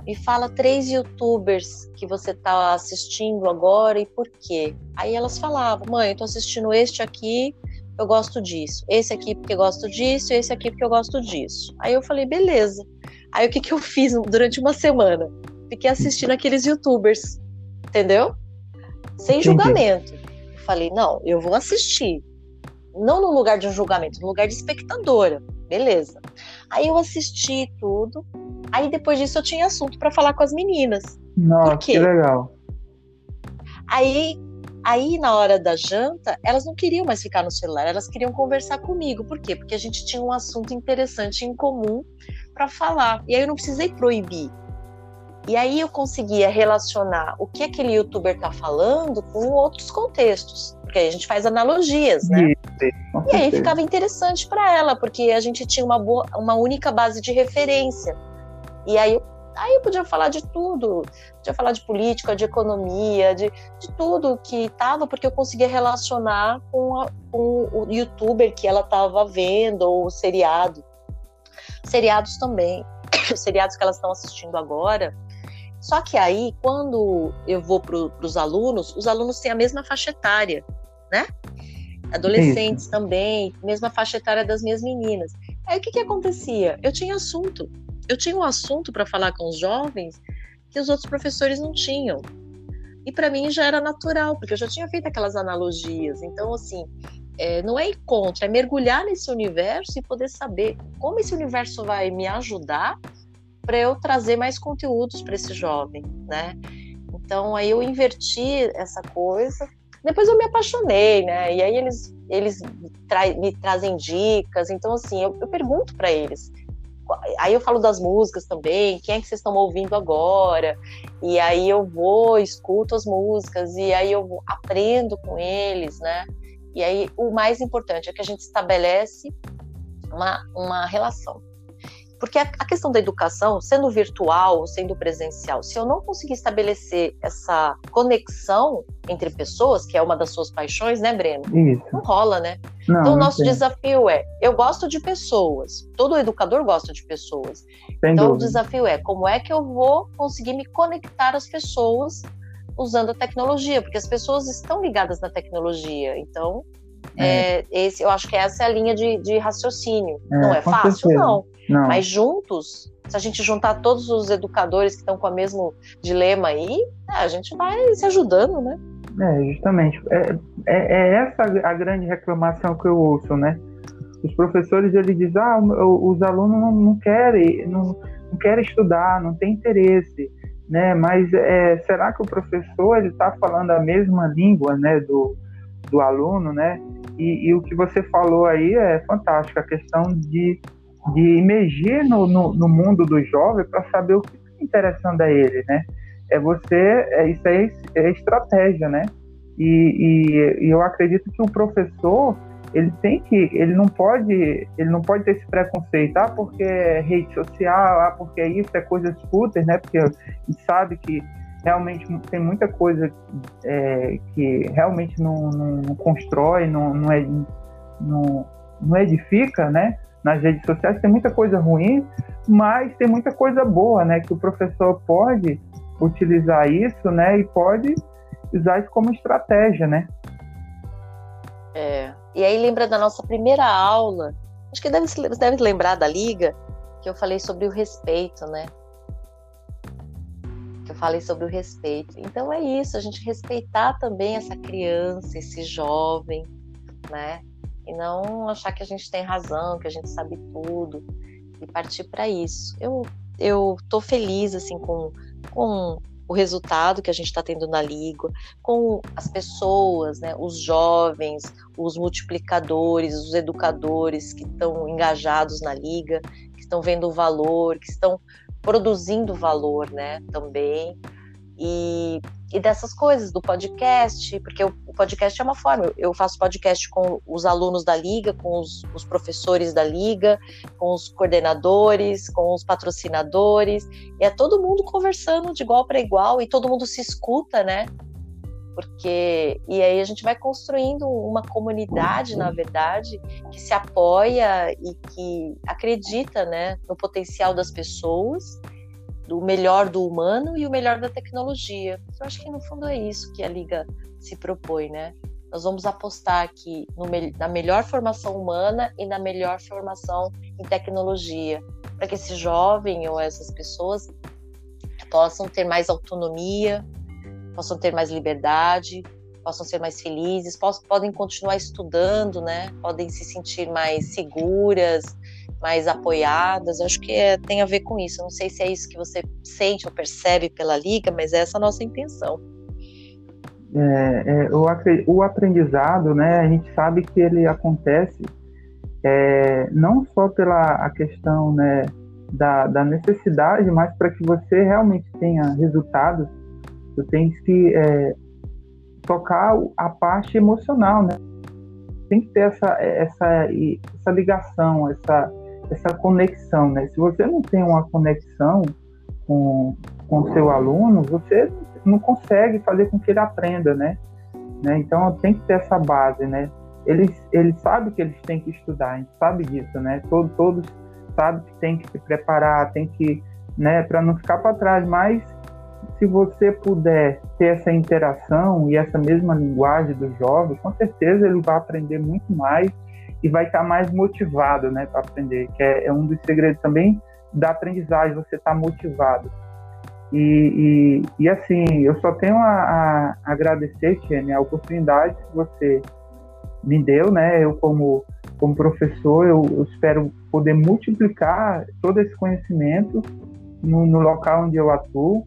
Me fala três youtubers que você está assistindo agora e por quê. Aí elas falavam, mãe, eu tô assistindo este aqui eu gosto disso. Esse aqui porque eu gosto disso, esse aqui porque eu gosto disso. Aí eu falei, beleza. Aí o que, que eu fiz durante uma semana? Fiquei assistindo aqueles youtubers, entendeu? Sem julgamento. Eu falei, não, eu vou assistir. Não no lugar de um julgamento, no lugar de espectadora. Beleza. Aí eu assisti tudo. Aí depois disso eu tinha assunto para falar com as meninas. Nossa, que legal. Aí Aí, na hora da janta, elas não queriam mais ficar no celular, elas queriam conversar comigo. Por quê? Porque a gente tinha um assunto interessante em comum para falar. E aí eu não precisei proibir. E aí eu conseguia relacionar o que aquele youtuber está falando com outros contextos. Porque aí a gente faz analogias, né? Isso, e aí ficava interessante para ela, porque a gente tinha uma, boa, uma única base de referência. E aí eu Aí eu podia falar de tudo, podia falar de política, de economia, de, de tudo que estava, porque eu conseguia relacionar com, a, com o youtuber que ela estava vendo, ou o seriado. Seriados também, os seriados que elas estão assistindo agora. Só que aí, quando eu vou para os alunos, os alunos têm a mesma faixa etária, né? Adolescentes Isso. também, mesma faixa etária das minhas meninas. Aí o que, que acontecia? Eu tinha assunto eu tinha um assunto para falar com os jovens que os outros professores não tinham. E para mim já era natural, porque eu já tinha feito aquelas analogias. Então, assim, é, não é ir contra, é mergulhar nesse universo e poder saber como esse universo vai me ajudar para eu trazer mais conteúdos para esse jovem, né? Então, aí eu inverti essa coisa. Depois eu me apaixonei, né? E aí eles, eles tra me trazem dicas. Então, assim, eu, eu pergunto para eles aí eu falo das músicas também, quem é que vocês estão ouvindo agora? E aí eu vou, escuto as músicas e aí eu aprendo com eles, né? E aí o mais importante é que a gente estabelece uma, uma relação. Porque a, questão da educação, sendo virtual ou sendo presencial, se eu não conseguir estabelecer essa conexão entre pessoas, que é uma das suas paixões, né, Breno? Isso. Não rola, né? Não, então, o nosso desafio é: eu gosto de pessoas, todo educador gosta de pessoas. Sem então, dúvida. o desafio é: como é que eu vou conseguir me conectar às pessoas usando a tecnologia? Porque as pessoas estão ligadas na tecnologia. Então, é. É, esse, eu acho que essa é a linha de, de raciocínio. É, não é fácil, certeza. não. Não. Mas juntos, se a gente juntar todos os educadores que estão com o mesmo dilema aí, é, a gente vai se ajudando, né? É, justamente. É, é, é, essa a grande reclamação que eu ouço, né? Os professores, eles dizem, ah, os alunos não, não querem, não, não querem estudar, não tem interesse, né? Mas é, será que o professor, ele está falando a mesma língua, né, do, do aluno, né? E, e o que você falou aí é fantástico, a questão de de imergir no, no, no mundo do jovem para saber o que está interessando a ele, né? É você, é, isso aí é estratégia, né? E, e, e, eu acredito que o professor ele tem que, ele não pode, ele não pode ter esse preconceito, ah, porque é rede social, ah, porque é isso, é coisas fúteis, né? Porque a gente sabe que realmente tem muita coisa é, que realmente não, não, não constrói, não, não, é, não, não edifica, né? nas redes sociais tem muita coisa ruim, mas tem muita coisa boa, né? Que o professor pode utilizar isso, né? E pode usar isso como estratégia, né? É. E aí lembra da nossa primeira aula, acho que deve, deve lembrar da liga, que eu falei sobre o respeito, né? Que eu falei sobre o respeito. Então é isso, a gente respeitar também essa criança, esse jovem, né? e não achar que a gente tem razão, que a gente sabe tudo e partir para isso. Eu eu tô feliz assim com, com o resultado que a gente está tendo na liga, com as pessoas, né, os jovens, os multiplicadores, os educadores que estão engajados na liga, que estão vendo o valor, que estão produzindo valor, né, também e, e dessas coisas, do podcast, porque o, podcast é uma forma. Eu faço podcast com os alunos da liga, com os, os professores da liga, com os coordenadores, com os patrocinadores, e é todo mundo conversando de igual para igual e todo mundo se escuta, né? Porque e aí a gente vai construindo uma comunidade, na verdade, que se apoia e que acredita, né, no potencial das pessoas do melhor do humano e o melhor da tecnologia. Eu acho que no fundo é isso que a liga se propõe, né? nós vamos apostar aqui no, na melhor formação humana e na melhor formação em tecnologia, para que esse jovem ou essas pessoas possam ter mais autonomia, possam ter mais liberdade, possam ser mais felizes, possam, podem continuar estudando, né? Podem se sentir mais seguras, mais apoiadas. Eu acho que é, tem a ver com isso. Eu não sei se é isso que você sente ou percebe pela liga, mas é essa a nossa intenção. É, é, o, o, aprendizado, né? A gente sabe que ele acontece é, não só pela a questão, né? Da, da necessidade, mas para que você realmente tenha resultados, você tem que é, tocar a parte emocional, né? Tem que ter essa, essa, essa ligação, essa, essa conexão, né? Se você não tem uma conexão com o seu aluno, você não consegue fazer com que ele aprenda, né? né? Então tem que ter essa base, né? Eles, eles sabem que eles têm que estudar, a gente sabe disso, né? Todos, todos sabem que tem que se preparar, tem que, né? Para não ficar para trás, mas se você puder ter essa interação e essa mesma linguagem do jovem, com certeza ele vai aprender muito mais e vai estar mais motivado, né, para aprender, que é, é, um dos segredos também da aprendizagem, você estar tá motivado. E, e, e, assim, eu só tenho a, a agradecer, Tiene, a oportunidade que você me deu, né, eu como, como professor, eu, eu espero poder multiplicar todo esse conhecimento no, no local onde eu atuo,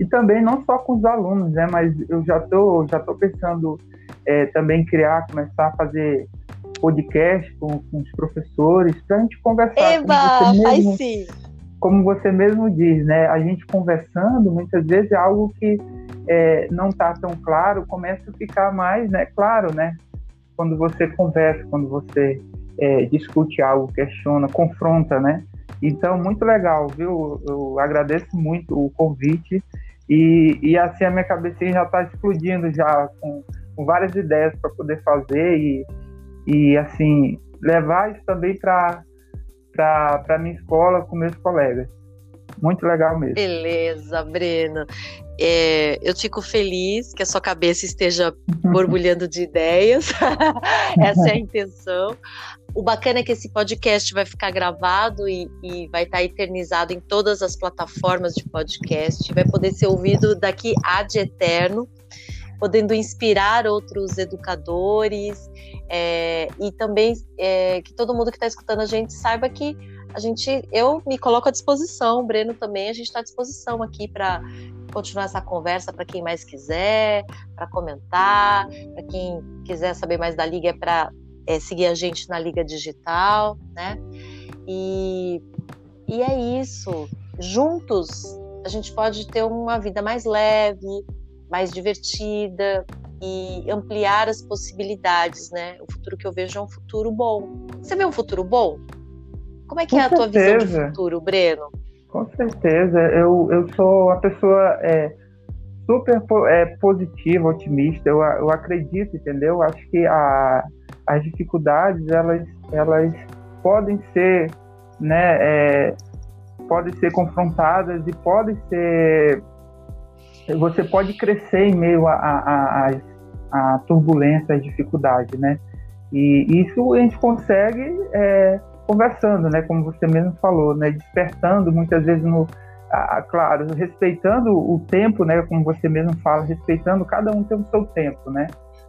e também não só com os alunos, né? Mas eu já tô, já tô pensando é, também criar, começar a fazer podcast com, com os professores para a gente conversar. Eba, como você mesmo, sim. Como você mesmo diz, né? A gente conversando muitas vezes é algo que é, não está tão claro, começa a ficar mais, né? Claro, né? Quando você conversa, quando você é, discute algo, questiona, confronta, né? Então, muito legal, viu? Eu agradeço muito o convite e, e assim a minha cabecinha já está explodindo já com, com várias ideias para poder fazer e, e assim levar isso também para para minha escola com meus colegas. Muito legal mesmo. Beleza, Breno. É, eu fico feliz que a sua cabeça esteja borbulhando de ideias. Essa é a intenção. O bacana é que esse podcast vai ficar gravado e, e, vai estar eternizado em todas as plataformas de podcast, vai poder ser ouvido daqui a de eterno, podendo inspirar outros educadores é, e também é, que todo mundo que está escutando a gente saiba que a gente, eu me coloco à disposição, o Breno também, a gente está à disposição aqui para continuar essa conversa para quem mais quiser, para comentar, para quem quiser saber mais da liga é para é, seguir a gente na Liga Digital, né? E, e é isso. Juntos a gente pode ter uma vida mais leve, mais divertida e ampliar as possibilidades, né? O futuro que eu vejo é um futuro bom. Você vê um futuro bom? Como é que Com é a certeza. tua visão de futuro, Breno? Com certeza. Eu, eu sou uma pessoa é, super é, positiva, otimista. Eu, eu acredito, entendeu? Acho que a, as dificuldades elas, elas podem ser, né, é, podem ser confrontadas e podem ser você pode crescer em meio a, a, a, a turbulência, às dificuldades, né? E isso a gente consegue é, conversando, né? Como você mesmo falou, né? Despertando muitas vezes no, a, claro, respeitando o tempo, né? Como você mesmo fala, respeitando cada um tem o seu tempo, né?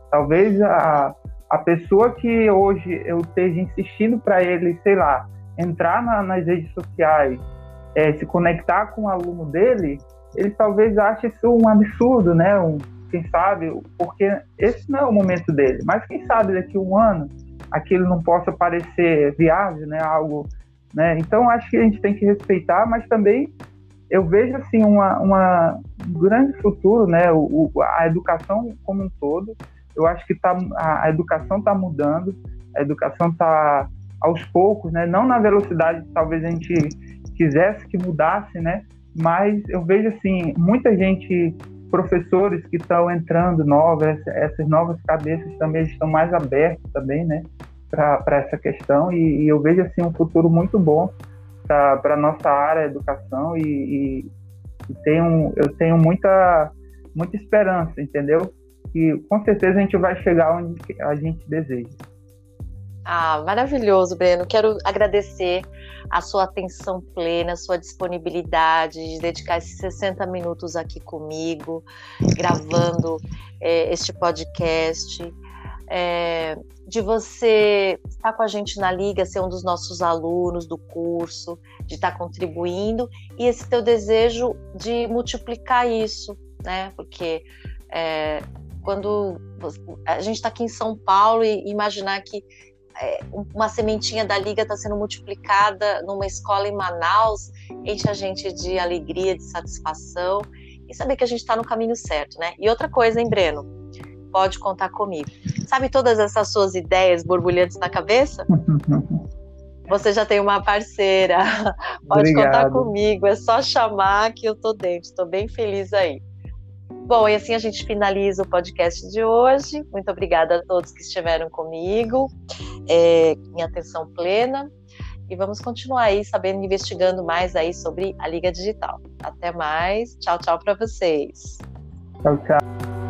Talvez a, a pessoa que hoje eu esteja insistindo para ele, sei lá, entrar na, nas redes sociais, é, se conectar com o aluno dele, ele talvez ache isso um absurdo, né? Um, quem sabe, porque esse não é o momento dele. Mas quem sabe daqui a um ano aquilo não possa parecer viável, né? Algo, né? Então acho que a gente tem que respeitar, mas também eu vejo assim uma, uma um grande futuro, né? O, a educação como um todo eu acho que tá, a, a educação está mudando, a educação está aos poucos, né? Não na velocidade que talvez a gente quisesse que mudasse, né? Mas eu vejo assim muita gente, professores que estão entrando novas, essas novas cabeças também estão mais abertos também, né? Para essa questão e, e, eu vejo assim um futuro muito bom para nossa área educação e, e, e tenho, eu tenho muita muita esperança, entendeu? Que com certeza a gente vai chegar onde a gente deseja. Ah, maravilhoso, Breno. Quero agradecer a sua atenção plena, a sua disponibilidade de dedicar esses 60 minutos aqui comigo, gravando é, este podcast. É, de você estar com a gente na liga, ser um dos nossos alunos do curso, de estar contribuindo, e esse teu desejo de multiplicar isso, né? Porque é, quando a gente está aqui em São Paulo e imaginar que é, uma sementinha da liga está sendo multiplicada numa escola em Manaus, enche a gente de alegria, de satisfação e saber que a gente está no caminho certo, né? E outra coisa, hein, Breno? Pode contar comigo. Sabe todas essas suas ideias borbulhantes na cabeça? Você já tem uma parceira. Pode Obrigado. contar comigo. É só chamar que eu tô dentro. Estou bem feliz aí. Bom, e assim a gente finaliza o podcast de hoje. Muito obrigada a todos que estiveram comigo, é, em atenção plena. E vamos continuar aí sabendo, investigando mais aí sobre a Liga Digital. Até mais. Tchau, tchau para vocês. Tchau, tchau.